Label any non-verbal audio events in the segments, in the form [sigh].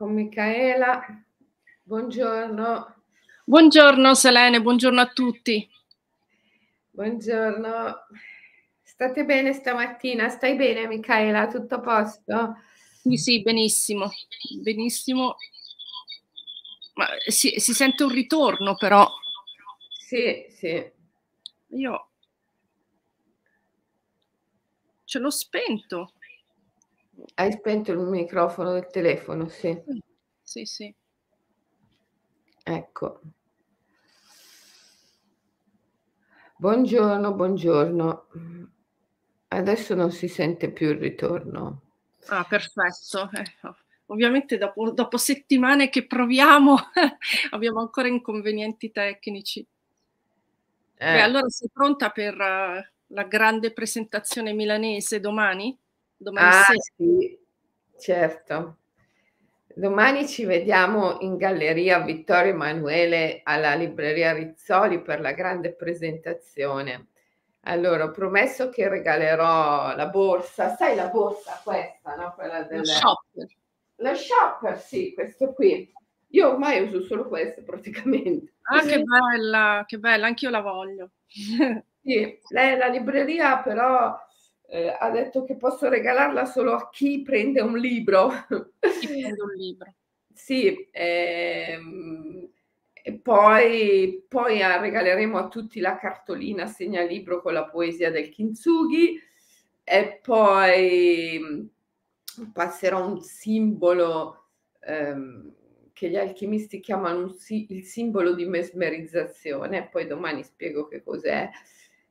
con Michaela. Buongiorno. Buongiorno Selene, buongiorno a tutti. Buongiorno. State bene stamattina? Stai bene Michaela? Tutto a posto? Sì, sì, benissimo. Benissimo. Ma si, si sente un ritorno però. Sì, sì. Io ce l'ho spento. Hai spento il microfono del telefono, sì. Sì, sì. Ecco. Buongiorno, buongiorno. Adesso non si sente più il ritorno. Ah, perfetto. Eh, ovviamente dopo, dopo, settimane che proviamo [laughs] abbiamo ancora inconvenienti tecnici. Eh. Beh, allora sei pronta per uh, la grande presentazione milanese domani? Domani ah, sera? Sì, certo. Domani ci vediamo in Galleria Vittorio Emanuele alla Libreria Rizzoli per la grande presentazione. Allora, ho promesso che regalerò la borsa, sai la borsa questa, no? Quella del... Lo shopper. La shopper, sì, questo qui. Io ormai uso solo questo praticamente. Ah, che bella, che bella, anch'io la voglio. [laughs] sì, la libreria però eh, ha detto che posso regalarla solo a chi prende un libro. Chi prende un libro. [laughs] sì, ehm, e poi, poi a, regaleremo a tutti la cartolina segnalibro con la poesia del Kintsugi e poi mm, passerò un simbolo ehm, che gli alchimisti chiamano si- il simbolo di mesmerizzazione, poi domani spiego che cos'è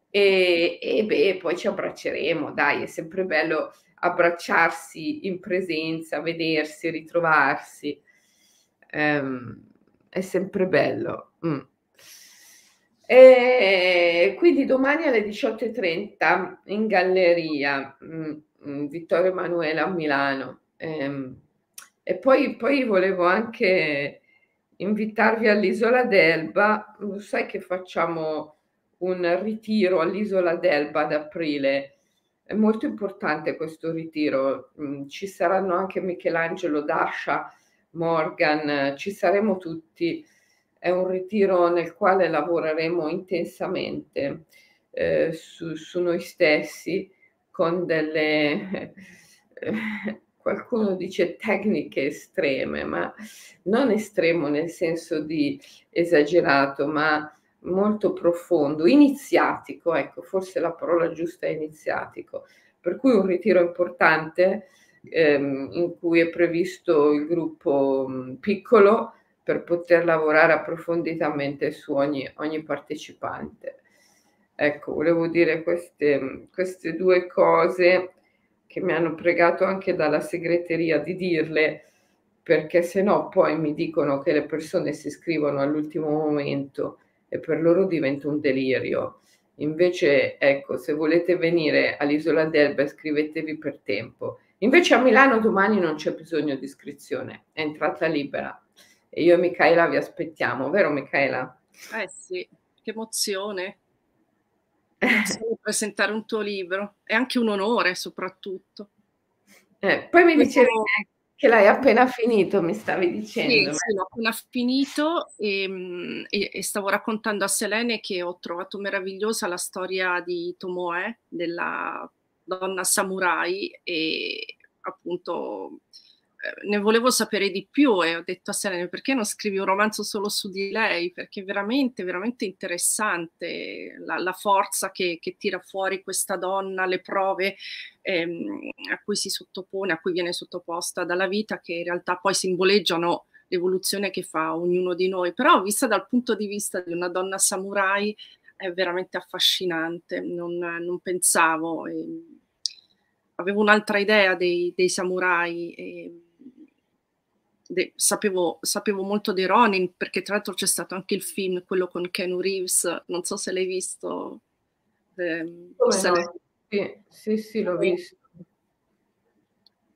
e, e beh, poi ci abbracceremo, dai, è sempre bello abbracciarsi in presenza, vedersi, ritrovarsi. Um, è sempre bello. Mm. E quindi domani alle 18.30 in galleria mm, mm, Vittorio Emanuele a Milano. Ehm, e poi, poi volevo anche invitarvi all'isola d'Elba. Lo sai che facciamo un ritiro all'isola d'Elba ad aprile. È molto importante questo ritiro. Mm, ci saranno anche Michelangelo, Dasha, Morgan, ci saremo tutti. È un ritiro nel quale lavoreremo intensamente eh, su, su, noi stessi con delle... [laughs] Qualcuno dice tecniche estreme, ma non estremo nel senso di esagerato, ma molto profondo, iniziatico, ecco, forse la parola giusta è iniziatico, per cui un ritiro importante ehm, in cui è previsto il gruppo mh, mm, piccolo per poter lavorare approfonditamente su ogni, ogni partecipante. Ecco, volevo dire queste, queste due cose che mi hanno pregato anche dalla segreteria di dirle, perché se no poi mi dicono che le persone si iscrivono all'ultimo momento e per loro diventa un delirio. Invece, ecco, se volete venire all'isola d'Elba, iscrivetevi per tempo. Invece a Milano domani non c'è bisogno di iscrizione, è entrata libera. E io e Michaela vi aspettiamo, vero Michaela? Eh sì, che emozione. [laughs] presentare un tuo libro. È anche un onore soprattutto. Eh, poi mi dicevi che l'hai appena finito, mi stavi dicendo. Sì, sì l'ho appena finito e, ehm, e, e, stavo raccontando a Selene che ho trovato meravigliosa la storia di Tomoe, della donna samurai e appunto ne volevo sapere di più e ho detto a Selene perché non scrivi un romanzo solo su di lei? Perché è veramente veramente interessante la, la forza che, che, tira fuori questa donna le prove ehm, a cui si sottopone a cui viene sottoposta dalla vita che in realtà poi simboleggiano l'evoluzione che fa ognuno di noi. Però vista dal punto di vista di una donna samurai è veramente affascinante. Non, non pensavo eh, avevo un'altra idea dei, dei samurai e, de, sapevo, sapevo, molto di Ronin perché tra l'altro c'è stato anche il film, quello con Ken Reeves, non so se l'hai visto. Eh, se no? sì, sì, sì, l'ho visto.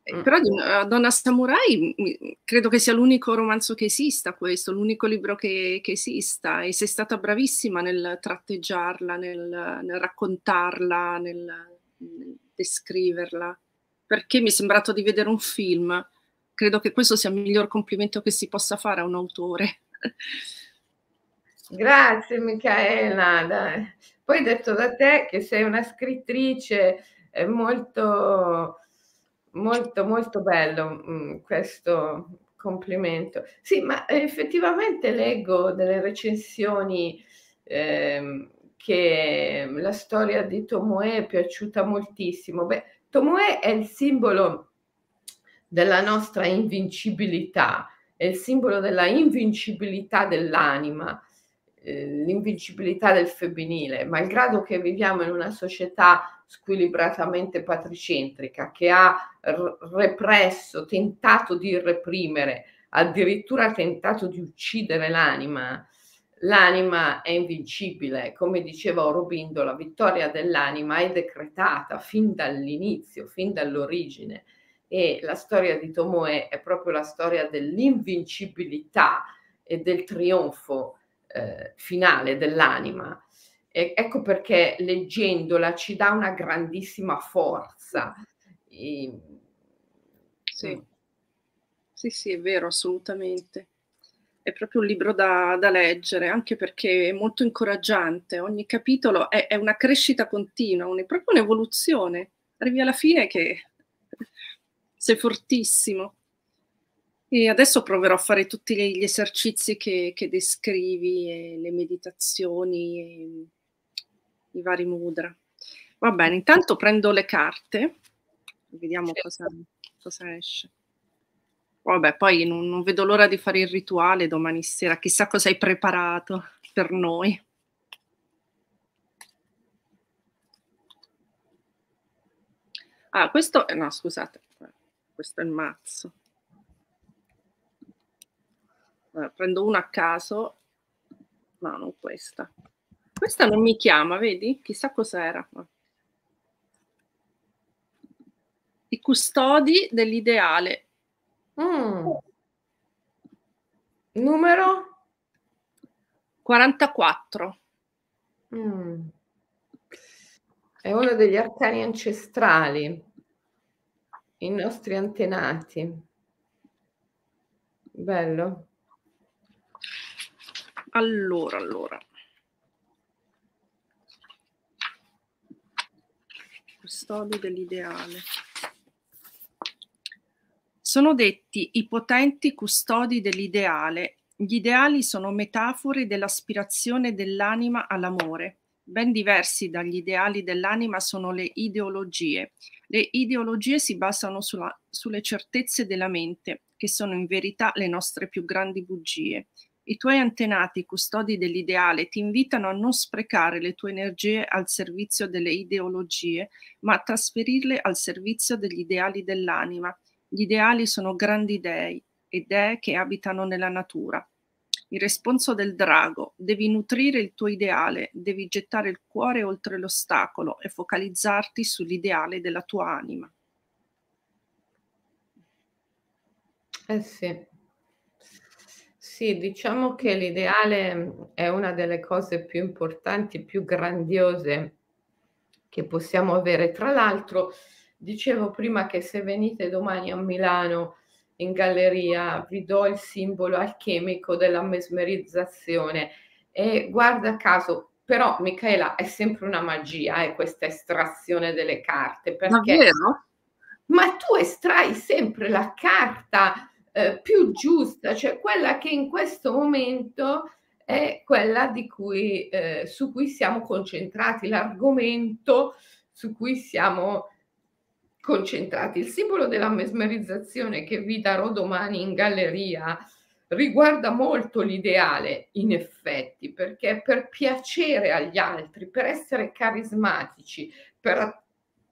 Eh, però di Donna Samurai credo che sia l'unico romanzo che esista questo, l'unico libro che, che esista e sei stata bravissima nel tratteggiarla, nel, nel raccontarla, nel, nel descriverla, perché mi è sembrato di vedere un film credo che questo sia il miglior complimento che si possa fare a un autore. [laughs] Grazie Michaela. Dai. Poi detto da te che sei una scrittrice molto, molto, molto bello mm, questo complimento. Sì, ma effettivamente leggo delle recensioni eh, che la storia di Tomoe è piaciuta moltissimo. Beh, Tomoe è il simbolo della nostra invincibilità, è il simbolo della invincibilità dell'anima, eh, l'invincibilità del femminile, malgrado che viviamo in una società squilibratamente patricentrica che ha r- represso, tentato di reprimere, addirittura tentato di uccidere l'anima. L'anima è invincibile, come diceva Aurobindo, la vittoria dell'anima è decretata fin dall'inizio, fin dall'origine e la storia di Tomoe è proprio la storia dell'invincibilità e del trionfo eh, finale dell'anima. E ecco perché leggendola ci dà una grandissima forza. E... Sì. sì, sì, è vero, assolutamente. È proprio un libro da, da, leggere, anche perché è molto incoraggiante. Ogni capitolo è, è una crescita continua, è proprio un'evoluzione. Arrivi alla fine che sei fortissimo. E adesso proverò a fare tutti gli esercizi che, che descrivi, e le meditazioni, i vari mudra. Va bene, intanto prendo le carte, vediamo certo. cosa, cosa, esce. Vabbè, poi non, non vedo l'ora di fare il rituale domani sera, chissà cosa hai preparato per noi. Ah, questo, no, scusate, questo è il mazzo. Allora, prendo una a caso. No, non questa. Questa non mi chiama, vedi? Chissà cos'era. I custodi dell'ideale. Mm. Numero? 44. Mm. È uno degli arcani ancestrali i nostri antenati. Bello. Allora, allora. Custodi dell'ideale. Sono detti i potenti custodi dell'ideale. Gli ideali sono metafore dell'aspirazione dell'anima all'amore. Ben diversi dagli ideali dell'anima sono le ideologie. Le ideologie si basano sulla, sulle certezze della mente, che sono in verità le nostre più grandi bugie. I tuoi antenati, custodi dell'ideale, ti invitano a non sprecare le tue energie al servizio delle ideologie, ma a trasferirle al servizio degli ideali dell'anima. Gli ideali sono grandi dei e dee che abitano nella natura. Il responso del drago. Devi nutrire il tuo ideale, devi gettare il cuore oltre l'ostacolo e focalizzarti sull'ideale della tua anima. Eh sì. Sì, diciamo che l'ideale è una delle cose più importanti, più grandiose che possiamo avere. Tra l'altro, dicevo prima che se venite domani a Milano in galleria vi do il simbolo alchemico della mesmerizzazione e guarda caso però Michaela è sempre una magia eh, questa estrazione delle carte perché Davvero? ma tu estrai sempre la carta eh, più giusta cioè quella che in questo momento è quella di cui, eh, su cui siamo concentrati l'argomento su cui siamo concentrati. Il simbolo della mesmerizzazione che vi darò domani in galleria riguarda molto l'ideale, in effetti, perché per piacere agli altri, per essere carismatici, per,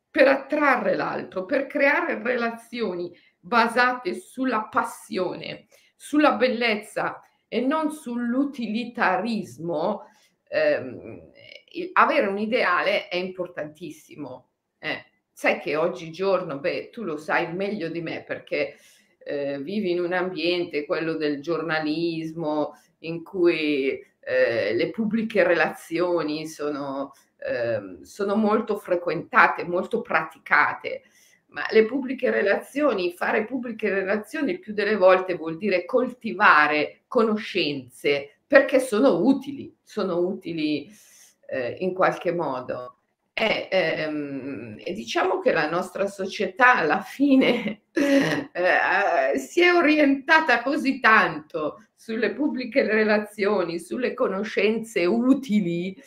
per attrarre l'altro, per creare relazioni basate sulla passione, sulla bellezza e non sull'utilitarismo, ehm, avere un ideale è importantissimo. Eh sai che oggigiorno, beh, tu lo sai meglio di me perché eh, vivi in un ambiente, quello del giornalismo, in cui eh, le pubbliche relazioni sono, eh, sono molto frequentate, molto praticate, ma le pubbliche relazioni, fare pubbliche relazioni più delle volte vuol dire coltivare conoscenze perché sono utili, sono utili eh, in qualche modo. E, ehm, e, diciamo che la nostra società alla fine [laughs] eh, si è orientata così tanto sulle pubbliche relazioni, sulle conoscenze utili,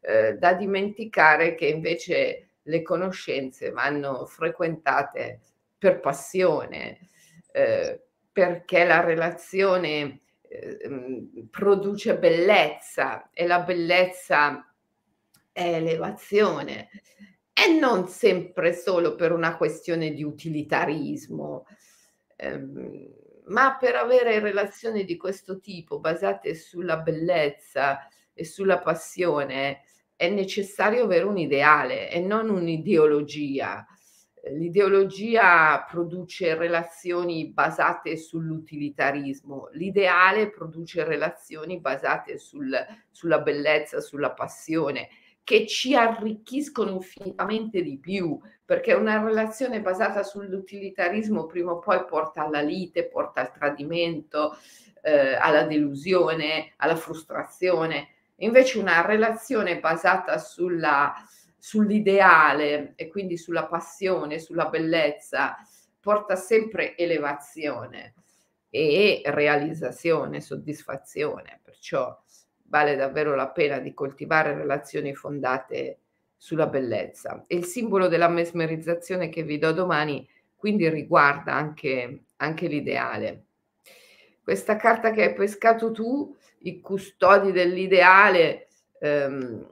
eh, da dimenticare che invece le conoscenze vanno frequentate per passione, eh, perché la relazione eh, produce bellezza e la bellezza è elevazione e non sempre solo per una questione di utilitarismo, ehm, ma per avere relazioni di questo tipo basate sulla bellezza e sulla passione è necessario avere un ideale e non un'ideologia. L'ideologia produce relazioni basate sull'utilitarismo, l'ideale produce relazioni basate sul, sulla bellezza, sulla passione, che ci arricchiscono infinitamente di più, perché una relazione basata sull'utilitarismo prima o poi porta alla lite, porta al tradimento, eh, alla delusione, alla frustrazione Invece una relazione basata sulla, sull'ideale e quindi sulla passione, sulla bellezza, porta sempre elevazione e realizzazione, soddisfazione. Perciò vale davvero la pena di coltivare relazioni fondate sulla bellezza. E il simbolo della mesmerizzazione che vi do domani quindi riguarda anche, anche l'ideale. Questa carta che hai pescato tu i custodi dell'ideale ehm,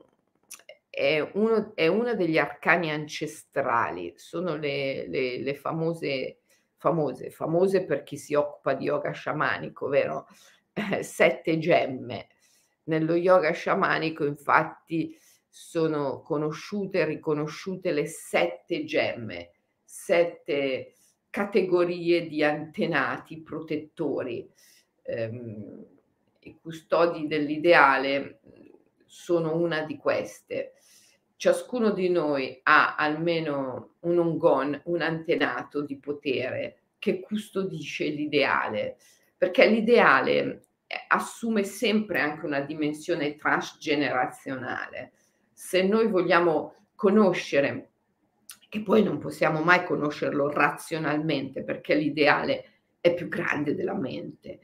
è, uno, è uno degli arcani ancestrali, sono le, le, le famose, famose, famose per chi si occupa di yoga sciamanico, vero? Eh, sette gemme. Nello yoga sciamanico infatti sono conosciute e riconosciute le sette gemme, sette categorie di antenati protettori. Ehm, i custodi dell'ideale sono una di queste. Ciascuno di noi ha almeno un ongon, un antenato di potere che custodisce l'ideale, perché l'ideale assume sempre anche una dimensione transgenerazionale. Se noi vogliamo conoscere, che poi non possiamo mai conoscerlo razionalmente perché l'ideale è più grande della mente,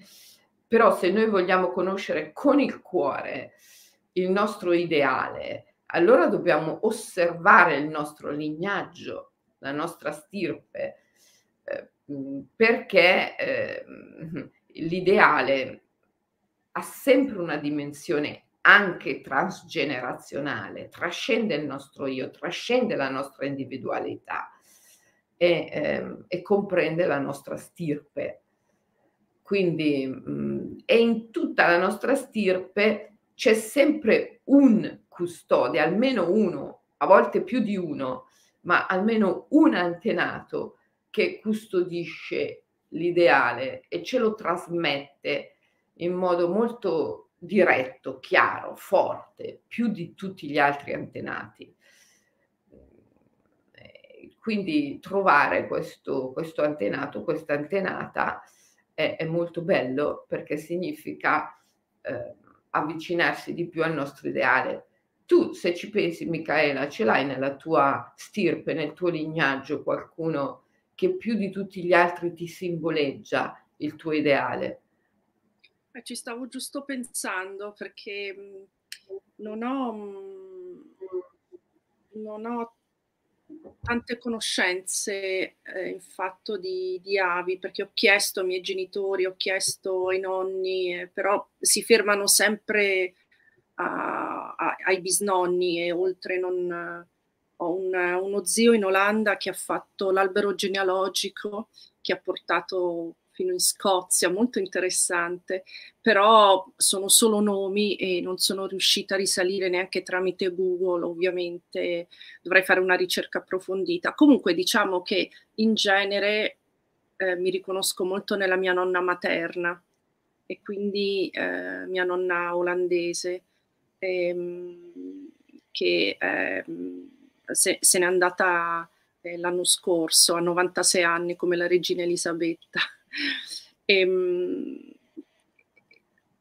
però se noi vogliamo conoscere con il cuore il nostro ideale, allora dobbiamo osservare il nostro lignaggio, la nostra stirpe, eh, perché eh, l'ideale ha sempre una dimensione anche transgenerazionale, trascende il nostro io, trascende la nostra individualità e, eh, e comprende la nostra stirpe. Quindi, mh, e in tutta la nostra stirpe c'è sempre un custode, almeno uno, a volte più di uno, ma almeno un antenato che custodisce l'ideale e ce lo trasmette in modo molto diretto, chiaro, forte, più di tutti gli altri antenati. Quindi trovare questo, questo antenato, questa antenata, è, è molto bello perché significa eh, avvicinarsi di più al nostro ideale. Tu, se ci pensi, Micaela, ce l'hai nella tua stirpe, nel tuo lignaggio qualcuno che più di tutti gli altri ti simboleggia il tuo ideale? Eh, ci stavo giusto pensando perché mh, non ho, mh, non ho tante conoscenze eh, in fatto di, di, avi, perché ho chiesto ai miei genitori, ho chiesto ai nonni, eh, però si fermano sempre a, a, ai bisnonni e oltre non... Ho un, uno zio in Olanda che ha fatto l'albero genealogico, che ha portato fino in Scozia, molto interessante, però sono solo nomi e non sono riuscita a risalire neanche tramite Google, ovviamente dovrei fare una ricerca approfondita. Comunque diciamo che in genere eh, mi riconosco molto nella mia nonna materna e quindi eh, mia nonna olandese ehm, che eh, se, se n'è andata eh, l'anno scorso, a 96 anni, come la regina Elisabetta. E, ehm,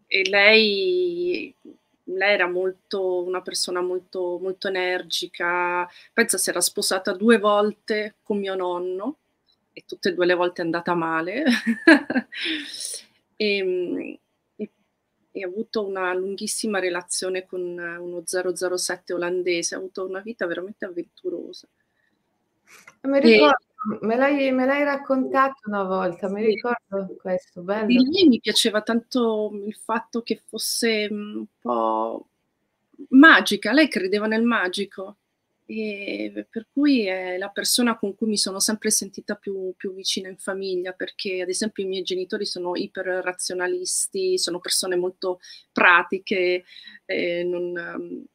e lei, lei, era molto, una persona molto, molto energica, pensa si era sposata due volte con mio nonno e tutte e due le volte è andata male. [laughs] ehm, e, e, ha avuto una lunghissima relazione con uno 007 olandese, ha avuto una vita veramente avventurosa. Mi ricordo, me, l'hai, me l'hai raccontato una volta, mi ricordo questo, bello. Di lei mi piaceva tanto il fatto che fosse un po' magica, lei credeva nel magico e per cui è la persona con cui mi sono sempre sentita più, più vicina in famiglia perché ad esempio i miei genitori sono iper razionalisti, sono persone molto pratiche, non,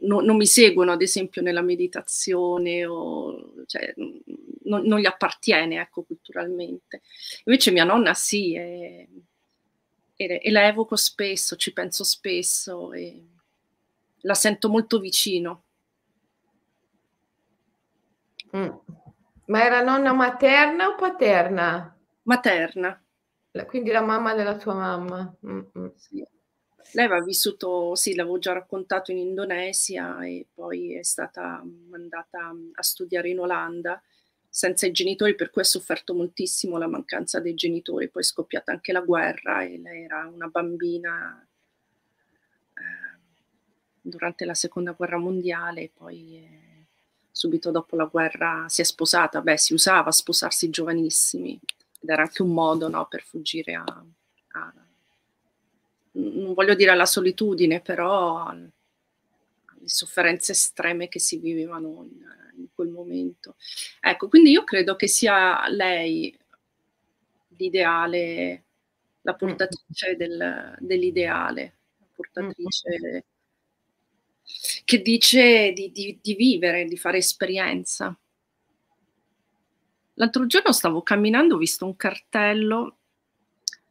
no, non, mi seguono ad esempio nella meditazione o cioè, non, non, gli appartiene ecco culturalmente. Invece mia nonna sì, e, e, e la evoco spesso, ci penso spesso e la sento molto vicino. Mm. Ma era nonna materna o paterna? Materna. Quindi la mamma della tua mamma. Mm-mm. Sì. Lei aveva vissuto, sì, l'avevo già raccontato in Indonesia e poi è stata mandata a studiare in Olanda senza i genitori, per cui ha sofferto moltissimo la mancanza dei genitori. Poi è scoppiata anche la guerra e lei era una bambina eh, durante la seconda guerra mondiale e poi eh, subito dopo la guerra si è sposata. Beh, si usava sposarsi giovanissimi ed era anche un modo no, per fuggire a, a non voglio dire alla solitudine, però alle sofferenze estreme che si vivevano in, in quel momento. Ecco, quindi io credo che sia lei l'ideale, la mm. portatrice del, dell'ideale, la portatrice mm. che dice di, di, di, vivere, di fare esperienza. L'altro giorno stavo camminando, ho visto un cartello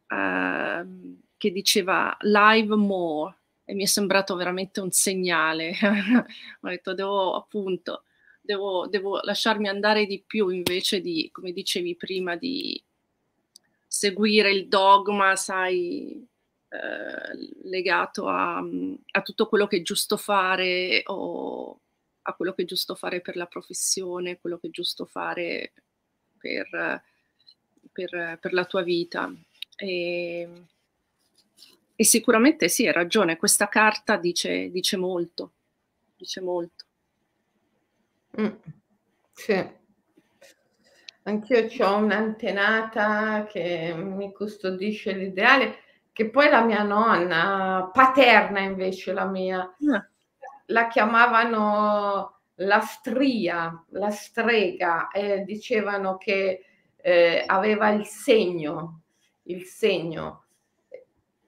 eh, che diceva live more e mi è sembrato veramente un segnale. [laughs] ho detto devo appunto, devo, devo lasciarmi andare di più invece di, come dicevi prima, di seguire il dogma, sai, eh, legato a, a, tutto quello che è giusto fare o a quello che è giusto fare per la professione, quello che è giusto fare per, per, per la tua vita. E, e sicuramente sì, hai ragione, questa carta dice, dice molto, dice molto. Mm, sì. Anch'io ho un'antenata che mi custodisce l'ideale, che poi la mia nonna, paterna invece la mia, ah. la chiamavano la stria, la strega, e dicevano che eh, aveva il segno, il segno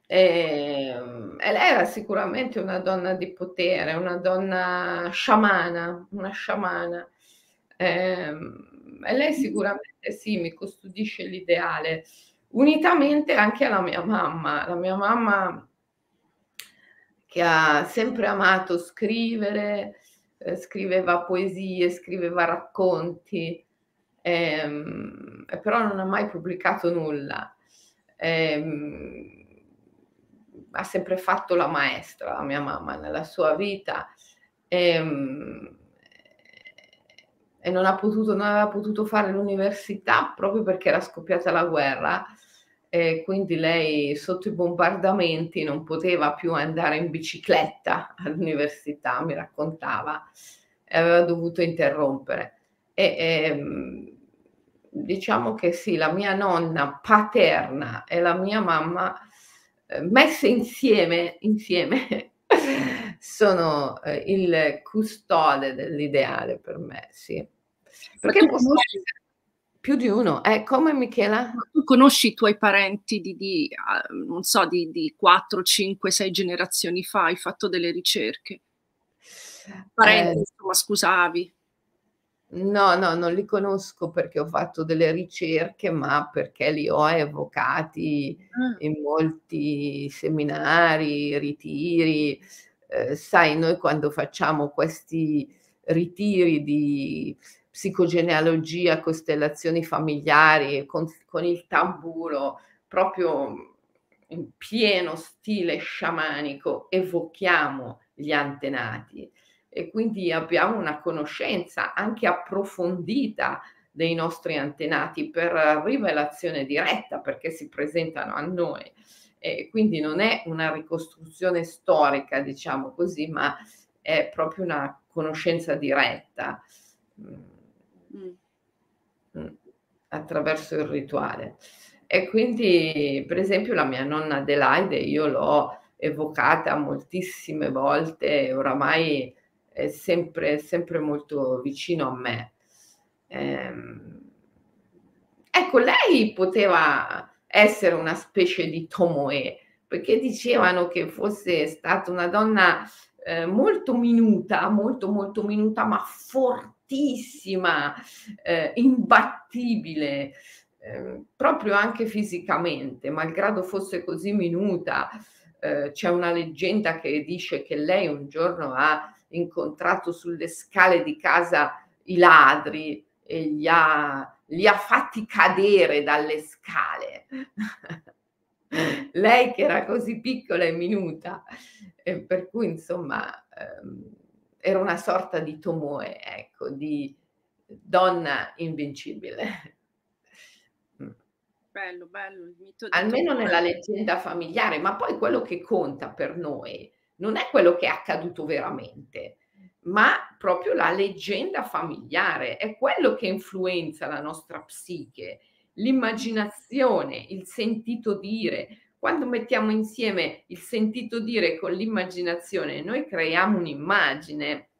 ehm, e lei era sicuramente una donna di potere, una donna sciamana, una sciamana. E, ehm, e lei sicuramente sì, mi custodisce l'ideale, unitamente anche alla mia mamma. La mia mamma che ha sempre amato scrivere, eh, scriveva poesie, scriveva racconti, ehm, però non ha mai pubblicato nulla. Ehm, ha sempre fatto la maestra, la mia mamma, nella sua vita. E, ehm, e non, ha potuto, non aveva potuto fare l'università proprio perché era scoppiata la guerra e quindi lei sotto i bombardamenti non poteva più andare in bicicletta all'università, mi raccontava, e aveva dovuto interrompere. E, e, ehm, diciamo che sì, la mia nonna paterna e la mia mamma messe insieme, insieme [laughs] sono eh, il custode dell'ideale per me, sì. Perché conosci... più di uno, eh, come Michela? Tu conosci i tuoi parenti di, di non so, di, di 4, 5, 6 generazioni fa, hai fatto delle ricerche. Parenti, eh, insomma, scusavi. No, no, non li conosco perché ho fatto delle ricerche, ma perché li ho evocati ah. in molti seminari, ritiri. Eh, sai, noi quando facciamo questi ritiri di psicogenealogia, costellazioni familiari, con, con il tamburo, proprio in pieno stile sciamanico, evochiamo gli antenati e quindi abbiamo una conoscenza anche approfondita dei nostri antenati per rivelazione diretta perché si presentano a noi. E quindi non è una ricostruzione storica, diciamo così, ma è proprio una conoscenza diretta mm. Mm. attraverso il rituale. E quindi, per esempio, la mia nonna Adelaide, io l'ho evocata moltissime volte, oramai è sempre, sempre molto vicino a me. Ehm, ecco, lei poteva essere una specie di Tomoe, perché dicevano che fosse stata una donna eh, molto minuta, molto molto minuta, ma fortissima, eh, imbattibile, eh, proprio anche fisicamente, malgrado fosse così minuta. Eh, c'è una leggenda che dice che lei un giorno ha incontrato sulle scale di casa i ladri e li ha, li ha fatti cadere dalle scale. [laughs] Lei che era così piccola e minuta, e per cui insomma ehm, era una sorta di Tomoe, ecco, di donna invincibile. Bello, bello. Il mito Almeno Tomoe. nella leggenda familiare, ma poi quello che conta per noi non è quello che è accaduto veramente, ma proprio la leggenda familiare, è quello che influenza la nostra psiche, l'immaginazione, il sentito dire. Quando mettiamo insieme il sentito dire con l'immaginazione, noi creiamo un'immagine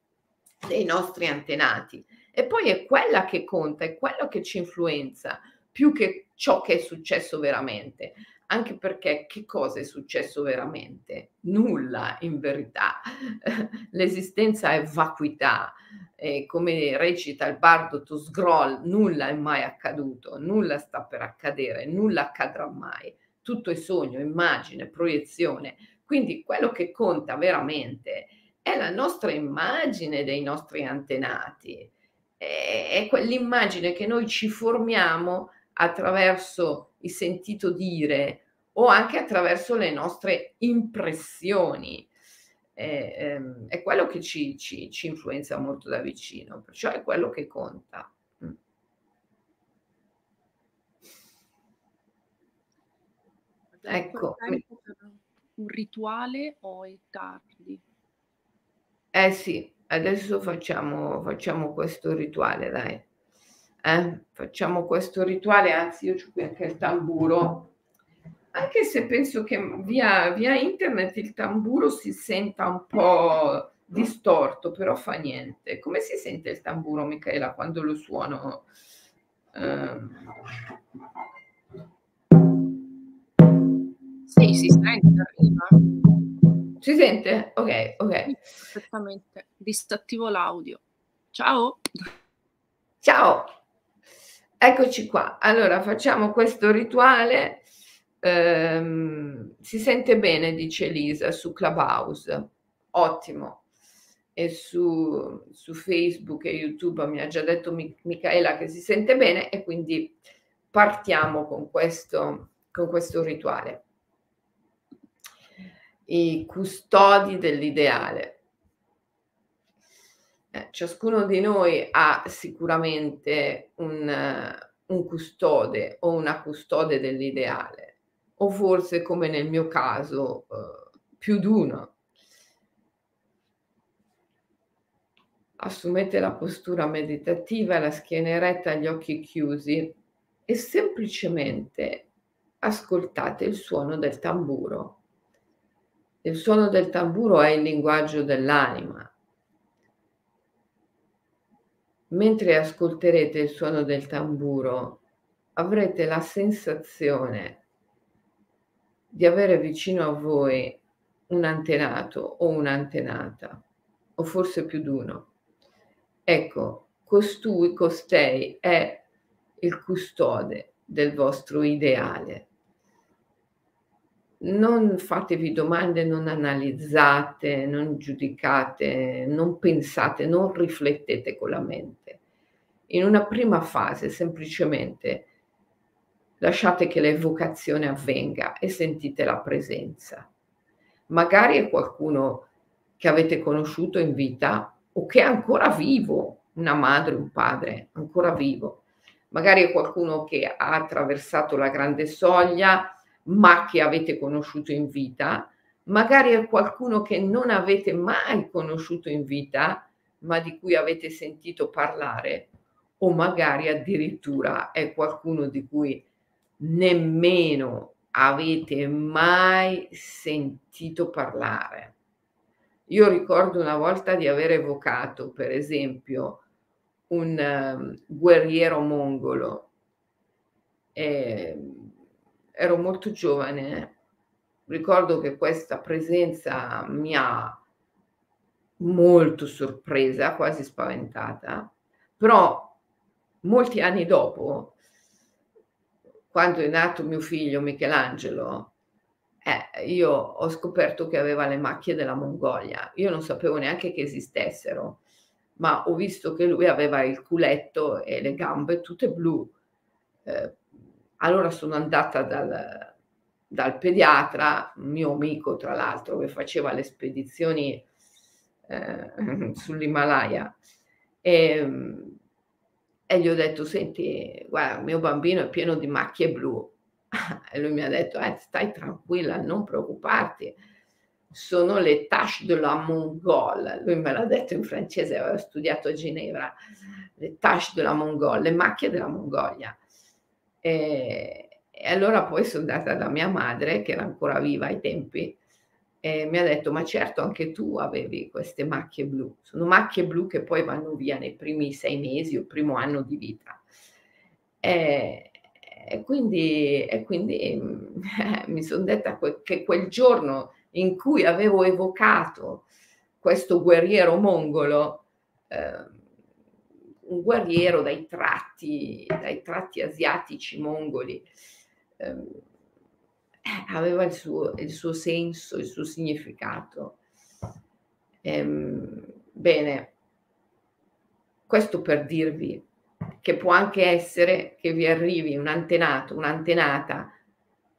dei nostri antenati e poi è quella che conta, è quello che ci influenza più che ciò che è successo veramente anche perché che cosa è successo veramente? Nulla in verità. [laughs] L'esistenza è vacuità. E come recita il bardo Tosgrol, nulla è mai accaduto, nulla sta per accadere, nulla accadrà mai. Tutto è sogno, immagine, proiezione. Quindi quello che conta veramente è la nostra immagine dei nostri antenati. È quell'immagine che noi ci formiamo attraverso il sentito dire o anche attraverso le nostre impressioni. Eh, ehm, è quello che ci, ci, ci, influenza molto da vicino, perciò è quello che conta. Mm. Ecco. Un rituale o è tardi? Eh sì, adesso facciamo, facciamo questo rituale, dai. Eh? Facciamo questo rituale, anzi io ho qui anche il tamburo, anche se penso che via, via internet il tamburo si senta un po' distorto, però fa niente. Come si sente il tamburo, Michaela, quando lo suono? Uh... Sì, si sente, arriva. Si sente? Ok, ok. perfettamente. Disattivo l'audio. Ciao. Ciao. Eccoci qua. Allora facciamo questo rituale. Ehm, si sente bene, dice Lisa, su Clubhouse. Ottimo. E su, su Facebook e YouTube mi ha già detto Michaela che si sente bene e quindi partiamo con questo, con questo rituale. I custodi dell'ideale. Eh, ciascuno di noi ha sicuramente un, un custode o una custode dell'ideale, o forse come nel mio caso eh, più di uno. Assumete la postura meditativa, la schiena eretta, gli occhi chiusi e semplicemente ascoltate il suono del tamburo. Il suono del tamburo è il linguaggio dell'anima, mentre ascolterete il suono del tamburo, avrete la sensazione di avere vicino a voi un antenato o un'antenata, o forse più di uno. Ecco, costui, costei è il custode del vostro ideale non fatevi domande, non analizzate, non giudicate, non pensate, non riflettete con la mente. in una prima fase semplicemente lasciate che l'evocazione avvenga e sentite la presenza. Magari è qualcuno che avete conosciuto in vita o che è ancora vivo, una madre, un padre, ancora vivo. Magari è qualcuno che ha attraversato la grande soglia, ma che avete conosciuto in vita. Magari è qualcuno che non avete mai conosciuto in vita, ma di cui avete sentito parlare. O magari addirittura è qualcuno di cui nemmeno avete mai sentito parlare. Io ricordo una volta di aver evocato, per esempio, un um, guerriero mongolo. E, ero molto giovane. Ricordo che questa presenza mi ha molto sorpresa, quasi spaventata, però molti anni dopo quando è nato mio figlio Michelangelo, eh, io ho scoperto che aveva le macchie della Mongolia. Io non sapevo neanche che esistessero, ma ho visto che lui aveva il culetto e le gambe tutte blu. Eh, allora sono andata dal, dal, pediatra, mio amico tra l'altro, che faceva le spedizioni eh, [laughs] sull'Himalaya. E, e gli ho detto, senti, guarda, il mio bambino è pieno di macchie blu. [laughs] E lui mi ha detto, eh, stai tranquilla, non preoccuparti, sono le tache de la Mongole. Lui me l'ha detto in francese, aveva studiato a Ginevra, le tache de la Mongole, le macchie della Mongolia. E, e allora poi sono andata da mia madre, che era ancora viva ai tempi, e mi ha detto, ma certo anche tu avevi queste macchie blu. Sono macchie blu che poi vanno via nei primi sei mesi o primo anno di vita. E, e quindi, e quindi eh, [laughs] mi sono detta che quel giorno in cui avevo evocato questo guerriero mongolo, eh, un guerriero dai tratti, dai tratti asiatici mongoli, eh, aveva il suo, il suo senso, il suo significato. Ehm, bene, questo per dirvi che può anche essere che vi arrivi un antenato, un'antenata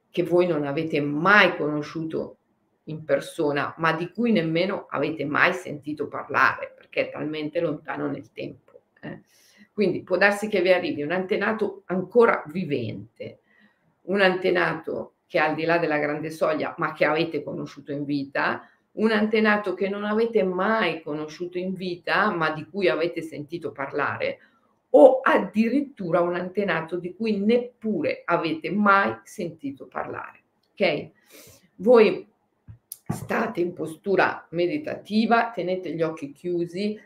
che voi non avete mai conosciuto in persona, ma di cui nemmeno avete mai sentito parlare, perché è talmente lontano nel tempo. Eh. Quindi può darsi che vi arrivi un antenato ancora vivente, un antenato che è al di là della grande soglia, ma che avete conosciuto in vita, un antenato che non avete mai conosciuto in vita, ma di cui avete sentito parlare, o addirittura un antenato di cui neppure avete mai sentito parlare. Ok? Voi state in postura meditativa, tenete gli occhi chiusi,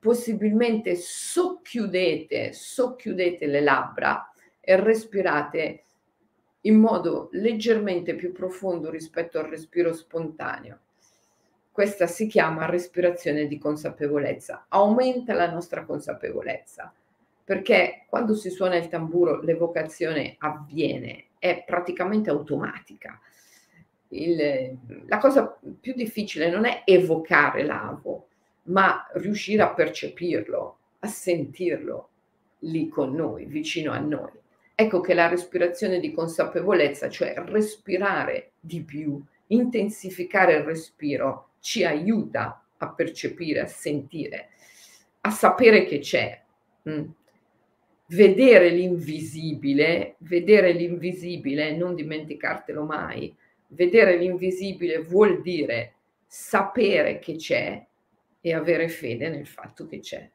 possibilmente socchiudete, socchiudete le labbra e respirate in modo leggermente più profondo rispetto al respiro spontaneo. Questa si chiama respirazione di consapevolezza, aumenta la nostra consapevolezza, perché quando si suona il tamburo l'evocazione avviene, è praticamente automatica. Il, la cosa più difficile non è evocare l'avo, ma riuscire a percepirlo, a sentirlo lì con noi, vicino a noi. Ecco che la respirazione di consapevolezza, cioè respirare di più, intensificare il respiro, ci aiuta a percepire, a sentire, a sapere che c'è. Mm. Vedere l'invisibile, vedere l'invisibile, non dimenticartelo mai, vedere l'invisibile vuol dire sapere che c'è e avere fede nel fatto che c'è.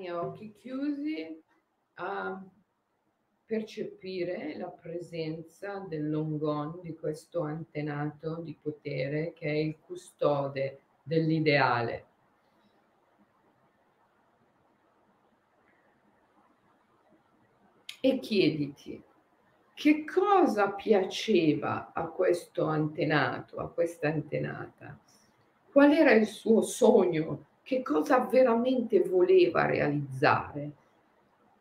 Rimani a occhi chiusi a percepire la presenza dell'ongon, di questo antenato di potere che è il custode dell'ideale. E chiediti che cosa piaceva a questo antenato, a questa antenata, qual era il suo sogno, che cosa veramente voleva realizzare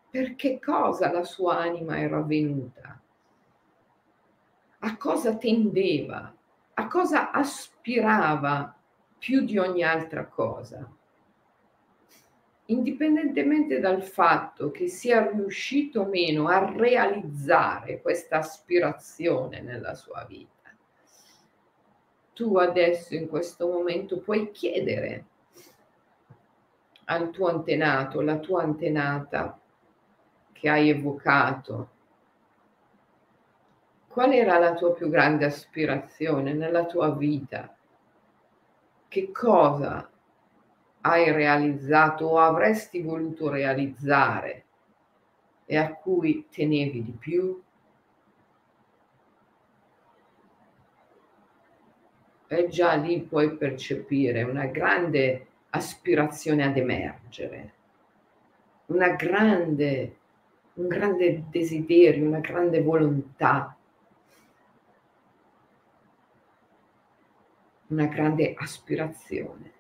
per che cosa la sua anima era venuta, a cosa tendeva, a cosa aspirava più di ogni altra cosa. Indipendentemente dal fatto che sia riuscito o meno a realizzare questa aspirazione nella sua vita, tu adesso in questo momento puoi chiedere al tuo antenato, la tua antenata, che hai evocato, qual era la tua più grande aspirazione nella tua vita? Che cosa hai realizzato o avresti voluto realizzare e a cui tenevi di più? E già lì puoi percepire una grande aspirazione ad emergere, grande un grande desiderio, una grande volontà, una grande aspirazione.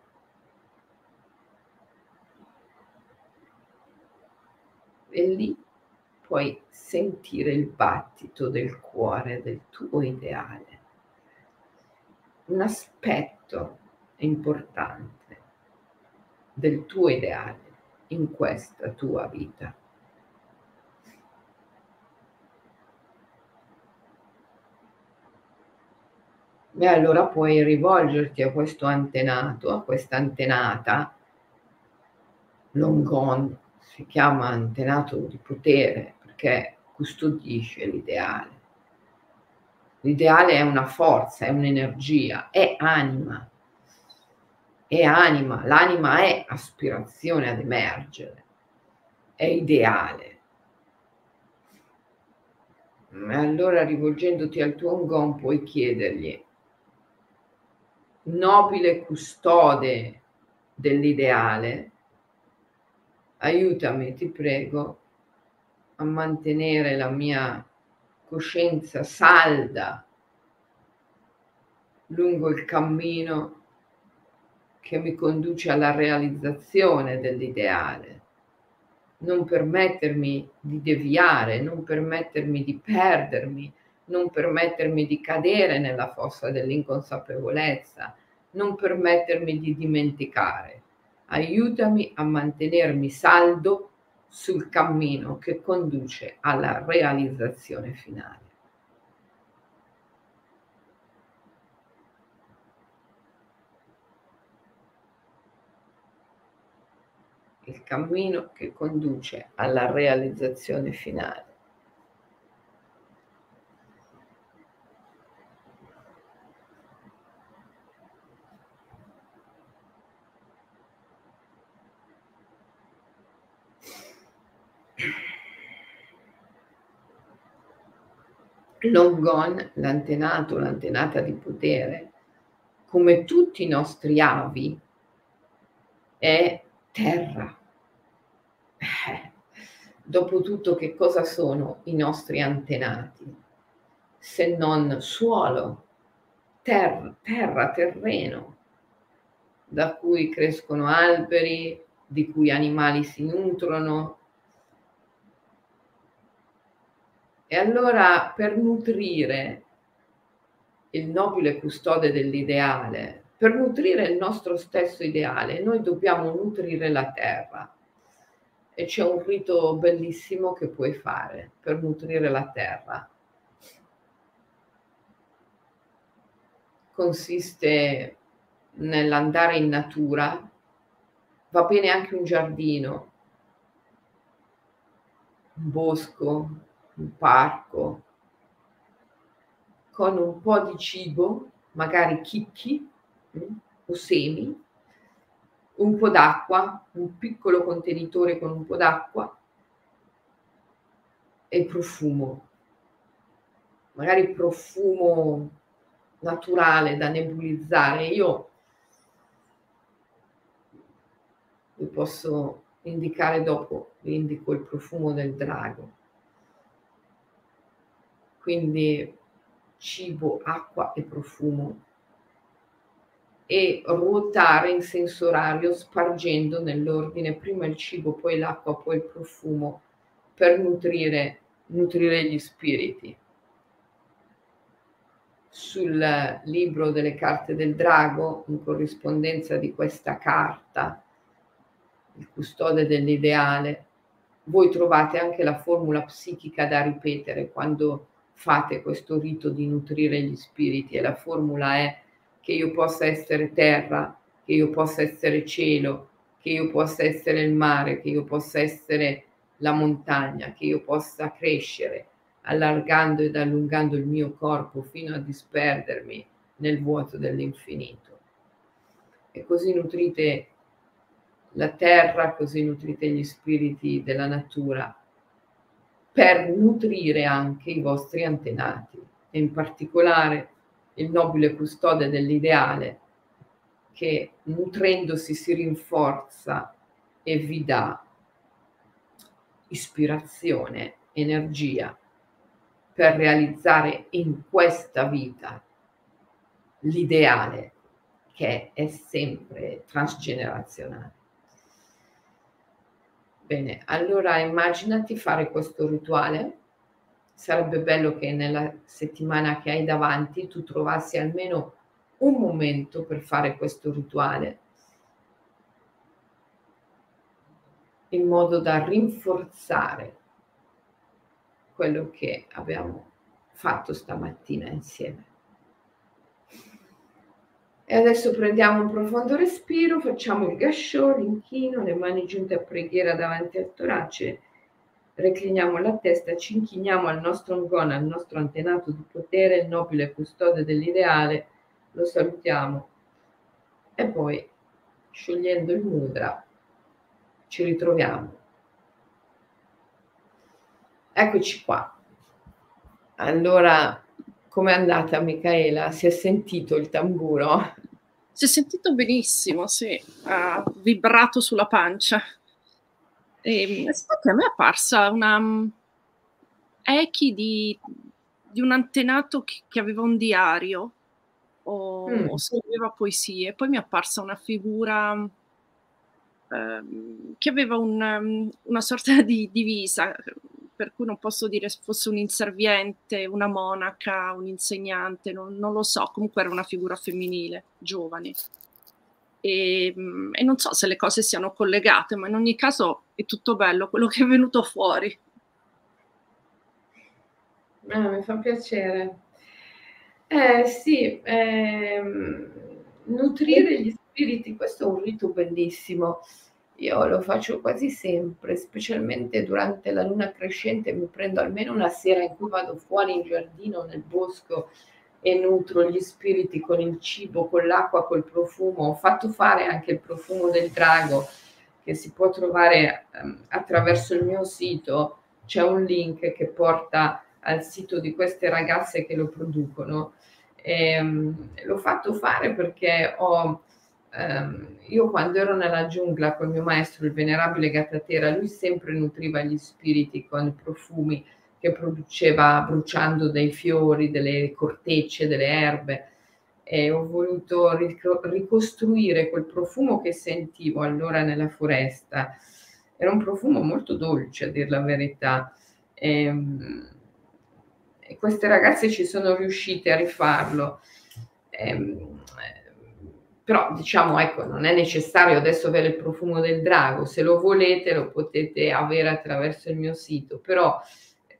E lì puoi sentire il battito del cuore del tuo ideale, un aspetto importante del tuo ideale in questa tua vita. e allora puoi rivolgerti a questo antenato, a questa antenata, Longon si chiama antenato di potere perché custodisce l'ideale. L'ideale è una forza, è un'energia, è anima, è anima, l'anima è aspirazione ad emergere, è ideale. Allora rivolgendoti al tuo Ongon puoi chiedergli nobile custode dell'ideale, aiutami, ti prego, a mantenere la mia coscienza salda lungo il cammino che mi conduce alla realizzazione dell'ideale. Non permettermi di deviare, non permettermi di perdermi, non permettermi di cadere nella fossa dell'inconsapevolezza, non permettermi di dimenticare. Aiutami a mantenermi saldo sul cammino che conduce alla realizzazione finale. Il cammino che conduce alla realizzazione finale. Longon, l'antenato, l'antenata di potere, come tutti i nostri avi, è terra. Dopotutto che cosa sono i nostri antenati? Se non suolo, ter- terra, terreno, da cui crescono alberi, di cui animali si nutrono, E allora per nutrire il nobile custode dell'ideale, per nutrire il nostro stesso ideale, noi dobbiamo nutrire la terra. E c'è un rito bellissimo che puoi fare per nutrire la terra. Consiste nell'andare in natura, va bene anche un giardino, un bosco, un parco con un po' di cibo, magari chicchi mm, o semi, un po' d'acqua, un piccolo contenitore con un po' d'acqua e profumo, magari profumo naturale da nebulizzare. Io vi posso indicare dopo, vi indico il profumo del drago. Quindi cibo, acqua e profumo e ruotare in senso orario spargendo nell'ordine prima il cibo, poi l'acqua, poi il profumo per nutrire, nutrire gli spiriti. Sul libro delle carte del drago, in corrispondenza di questa carta, il custode dell'ideale, voi trovate anche la formula psichica da ripetere quando fate questo rito di nutrire gli spiriti e la formula è che io possa essere terra, che io possa essere cielo, che io possa essere il mare, che io possa essere la montagna, che io possa crescere allargando ed allungando il mio corpo fino a disperdermi nel vuoto dell'infinito. E così nutrite la terra, così nutrite gli spiriti della natura per nutrire anche i vostri antenati e in particolare il nobile custode dell'ideale che nutrendosi si rinforza e vi dà ispirazione, energia per realizzare in questa vita l'ideale che è sempre transgenerazionale. Bene, allora immaginati fare questo rituale sarebbe bello che nella settimana che hai davanti tu trovassi almeno un momento per fare questo rituale in modo da rinforzare quello che abbiamo fatto stamattina insieme. E adesso prendiamo un profondo respiro, facciamo il gasciò, l'inchino, le mani giunte a preghiera davanti al torace recliniamo la testa, ci inchiniamo al nostro angona, al nostro antenato di potere, il nobile custode dell'ideale, lo salutiamo e poi sciogliendo il mudra ci ritroviamo. Eccoci qua. Allora, com'è andata Michaela? Si è sentito il tamburo? Si è sentito benissimo, sì, ha vibrato sulla pancia. E, aspetta, a me è apparsa una um, echi di, di, un antenato che, che, aveva un diario o, mm. o scriveva poesie. Poi mi è apparsa una figura um, che aveva un, um, una sorta di divisa, per cui non posso dire se fosse un inserviente, una monaca, un insegnante, non, non lo so, comunque era una figura femminile, giovane. E, mm, e, non so se le cose siano collegate, ma in ogni caso è tutto bello quello che è venuto fuori. Ah, mi fa piacere. Eh sì, ehm, nutrire gli spiriti, questo è un rito bellissimo. Io lo faccio quasi sempre, specialmente durante la luna crescente, mi prendo almeno una sera in cui vado fuori in giardino, nel bosco e nutro gli spiriti con il cibo, con l'acqua, col profumo. Ho fatto fare anche il profumo del drago che si può trovare um, attraverso il mio sito. C'è un link che porta al sito di queste ragazze che lo producono. E, um, l'ho fatto fare perché ho, um, io quando ero nella giungla con mio maestro, il venerabile Gattatera, lui sempre nutriva gli spiriti con profumi che produceva bruciando dei fiori, delle cortecce, delle erbe. E ho voluto ricostruire quel profumo che sentivo allora nella foresta. Era un profumo molto dolce, a dir la verità. E, ehm, e queste ragazze ci sono riuscite a rifarlo. E, ehm, però diciamo ecco non è necessario adesso avere il profumo del drago se lo volete lo potete avere attraverso il mio sito però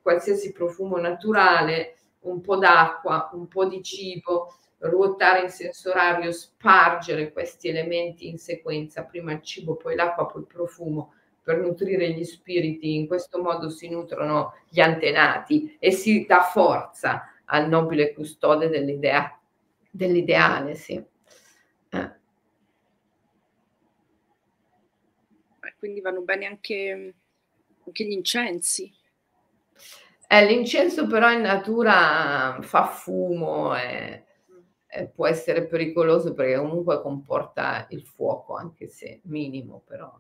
qualsiasi profumo naturale, un po' d'acqua, un po' di cibo, ruotare in senso orario, spargere questi elementi in sequenza, prima il cibo, poi l'acqua, poi il profumo, per nutrire gli spiriti. In questo modo si nutrono gli antenati e si dà forza al nobile custode dell'idea, dell'ideale. Sì. Eh. quindi vanno bene anche, anche gli incensi. Eh, l'incenso però in natura fa fumo e, e, può essere pericoloso perché comunque comporta il fuoco, anche se minimo però.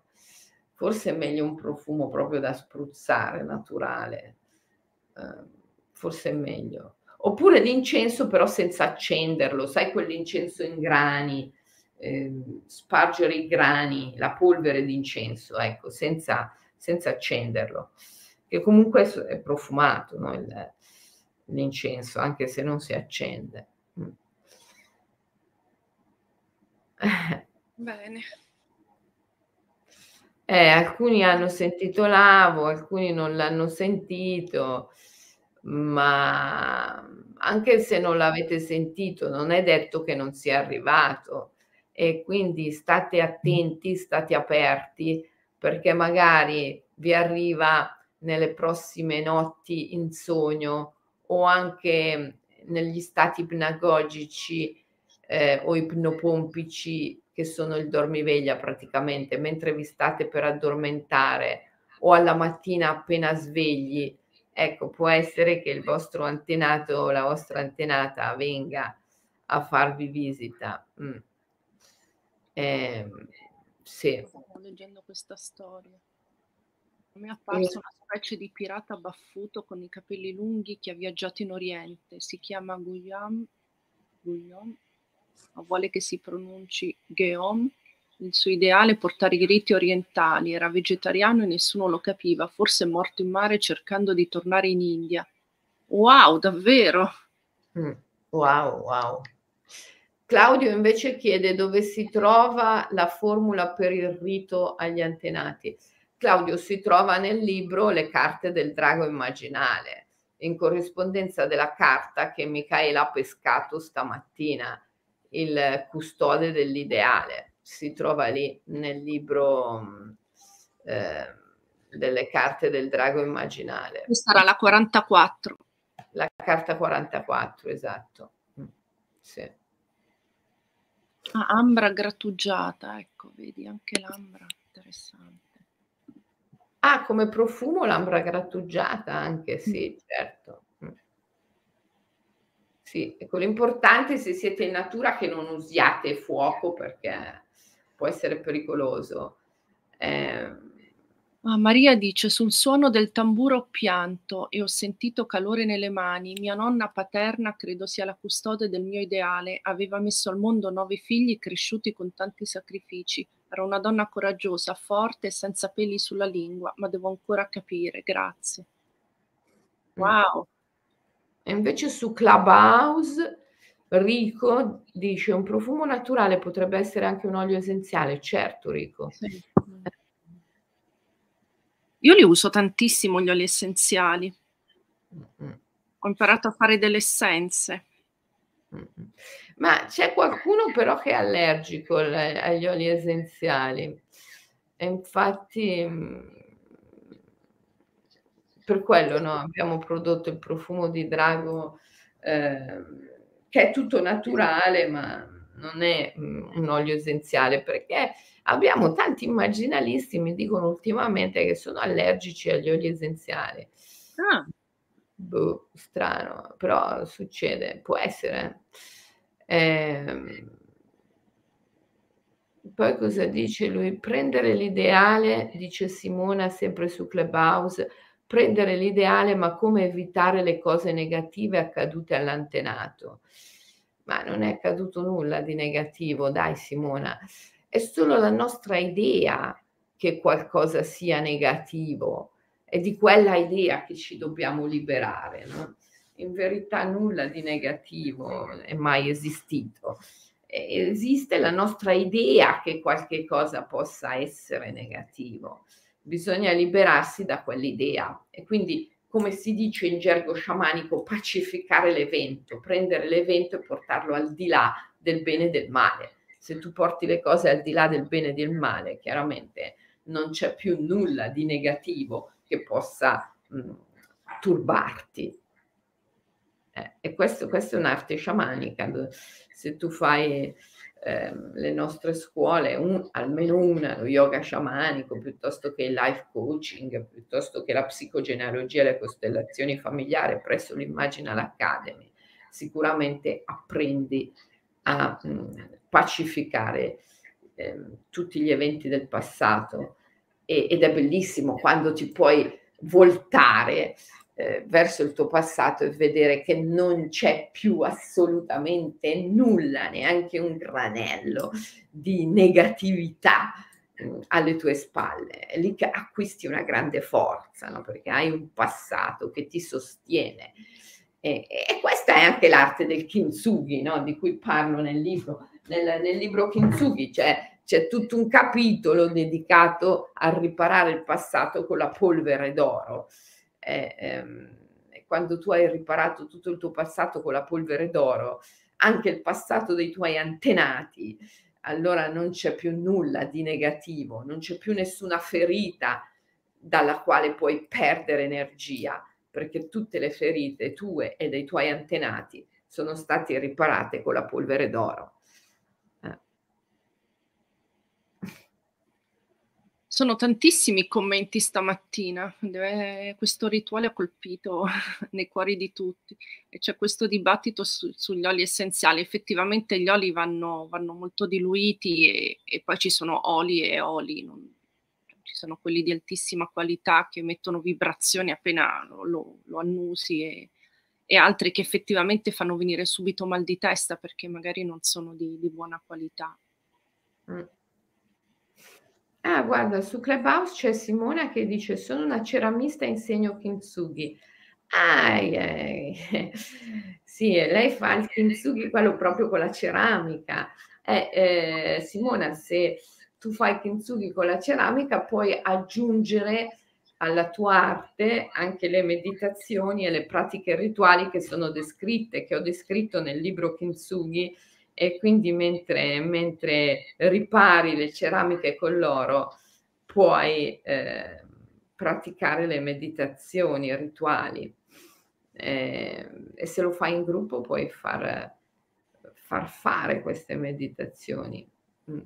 Forse è meglio un profumo proprio da spruzzare, naturale. Eh, forse è meglio. Oppure l'incenso però senza accenderlo, sai quell'incenso in grani, eh, spargere i grani, la polvere d'incenso, ecco, senza, senza accenderlo che comunque è profumato no? Il, l'incenso, anche se non si accende. Mm. Bene. Eh, alcuni hanno sentito l'avo, alcuni non l'hanno sentito, ma anche se non l'avete sentito, non è detto che non sia arrivato. E quindi state attenti, state aperti, perché magari vi arriva nelle prossime notti in sogno o anche negli stati ipnagogici eh, o ipnopompici che sono il dormiveglia praticamente, mentre vi state per addormentare o alla mattina appena svegli, ecco, può essere che il vostro antenato o la vostra antenata venga a farvi visita. Mm. Eh, sì. Stavo leggendo questa storia. Mi è apparso una specie di pirata baffuto con i capelli lunghi che ha viaggiato in Oriente. Si chiama Guillaume, Guillaume ma vuole che si pronunci Guillaume. Il suo ideale è portare i riti orientali. Era vegetariano e nessuno lo capiva. Forse è morto in mare cercando di tornare in India. Wow, davvero? Mm, wow, wow. Claudio invece chiede dove si trova la formula per il rito agli antenati. Claudio si trova nel libro Le carte del drago immaginale, in corrispondenza della carta che Michaela ha pescato stamattina, il custode dell'ideale. Si trova lì nel libro eh, delle carte del drago immaginale. Questa era la 44. La carta 44, esatto. Mm, sì. Ah, ambra grattugiata, ecco, vedi anche l'ambra, interessante. Ah, come profumo l'ambra grattugiata anche, sì, certo. Sì, ecco, l'importante se siete in natura che non usiate fuoco perché può essere pericoloso. Eh, Ah, Maria dice: Sul suono del tamburo ho pianto e ho sentito calore nelle mani. Mia nonna paterna, credo sia la custode del mio ideale, aveva messo al mondo nove figli cresciuti con tanti sacrifici. Era una donna coraggiosa, forte e senza peli sulla lingua, ma devo ancora capire. Grazie. Mm. Wow. E invece su Clubhouse, Rico dice: Un profumo naturale potrebbe essere anche un olio essenziale. Certo, Rico. Sì. Io li uso tantissimo gli oli essenziali. Mm-hmm. Ho imparato a fare delle essenze. Mm-hmm. Ma c'è qualcuno però che è allergico agli oli essenziali. E infatti mm, per quello no, abbiamo prodotto il profumo di drago eh, che è tutto naturale, ma non è mm, un olio essenziale perché abbiamo tanti immaginalisti, mi dicono ultimamente, che sono allergici agli oli essenziali. Ah. Boh, strano, però succede, può essere. Eh, poi cosa dice lui? Prendere l'ideale, dice Simona sempre su Clubhouse, prendere l'ideale ma come evitare le cose negative accadute all'antenato. Ma non è accaduto nulla di negativo, dai Simona è solo la nostra idea che qualcosa sia negativo, è di quella idea che ci dobbiamo liberare. No? In verità nulla di negativo è mai esistito. Esiste la nostra idea che qualche cosa possa essere negativo. Bisogna liberarsi da quell'idea e quindi, come si dice in gergo sciamanico, pacificare l'evento, prendere l'evento e portarlo al di là del bene e del male se tu porti le cose al di là del bene e del male, chiaramente non c'è più nulla di negativo che possa mh, turbarti. Eh, e questo, questa è un'arte sciamanica. Se tu fai ehm, le nostre scuole, un, almeno una, lo yoga sciamanico, piuttosto che il life coaching, piuttosto che la psicogenealogia e le costellazioni familiari presso l'Imaginal Academy, sicuramente apprendi a mh, mm, pacificare eh, tutti gli eventi del passato e, ed è bellissimo quando ti puoi voltare eh, verso il tuo passato e vedere che non c'è più assolutamente nulla, neanche un granello di negatività mh, alle tue spalle. È lì che acquisti una grande forza, no? perché hai un passato che ti sostiene. E, e, questa è anche l'arte del kintsugi, no? di cui parlo nel libro. Nel, nel libro Kintsugi c'è, c'è tutto un capitolo dedicato a riparare il passato con la polvere d'oro eh, ehm, quando tu hai riparato tutto il tuo passato con la polvere d'oro, anche il passato dei tuoi antenati, allora non c'è più nulla di negativo, non c'è più nessuna ferita dalla quale puoi perdere energia, perché tutte le ferite tue e dei tuoi antenati sono state riparate con la polvere d'oro. Sono tantissimi commenti stamattina, questo rituale ha colpito [laughs] nei cuori di tutti e c'è questo dibattito su, sugli oli essenziali. Effettivamente gli oli vanno, vanno molto diluiti e, e, poi ci sono oli e oli, non, ci sono quelli di altissima qualità che emettono vibrazioni appena lo, lo, lo annusi e, e, altri che effettivamente fanno venire subito mal di testa perché magari non sono di, di buona qualità. Mm. Ah, guarda, su Clubhouse c'è Simona che dice: "Sono una ceramista e insegno kintsugi". Ai, ai. [laughs] Sì, lei fa il kintsugi, quello proprio con la ceramica. Eh, eh, Simona, se tu fai kintsugi con la ceramica, puoi aggiungere alla tua arte anche le meditazioni e le pratiche rituali che sono descritte, che ho descritto nel libro Kintsugi e quindi mentre, mentre ripari le ceramiche con l'oro puoi eh, praticare le meditazioni rituali eh, e se lo fai in gruppo puoi far, far fare queste meditazioni. Mm,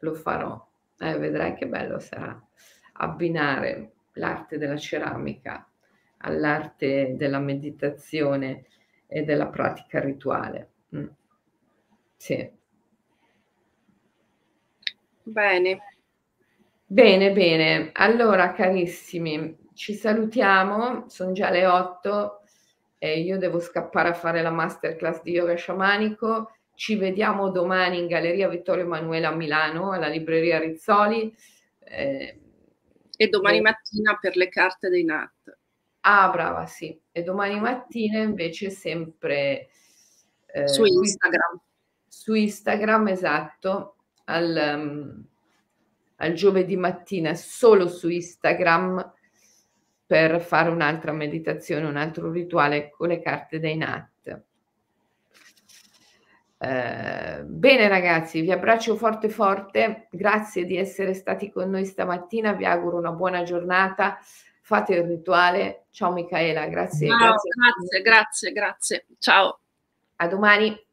lo farò, eh, vedrai che bello sarà abbinare l'arte della ceramica all'arte della meditazione e della pratica rituale. Mm. Sì. Bene. Bene, bene. Allora, carissimi, ci salutiamo, sono già le 8 e io devo scappare a fare la masterclass di yoga sciamanico. Ci vediamo domani in Galleria Vittorio Emanuele a Milano, alla libreria Rizzoli. Eh, e domani e... mattina per le carte dei NAT. Ah, brava, sì. E domani mattina invece sempre eh, su Instagram su Instagram, esatto, al, um, al giovedì mattina solo su Instagram per fare un'altra meditazione, un altro rituale con le carte dei NAT. Eh, bene ragazzi, vi abbraccio forte forte, grazie di essere stati con noi stamattina, vi auguro una buona giornata, fate il rituale, ciao Michaela, grazie. Ciao, grazie, grazie, grazie, grazie, ciao. A domani.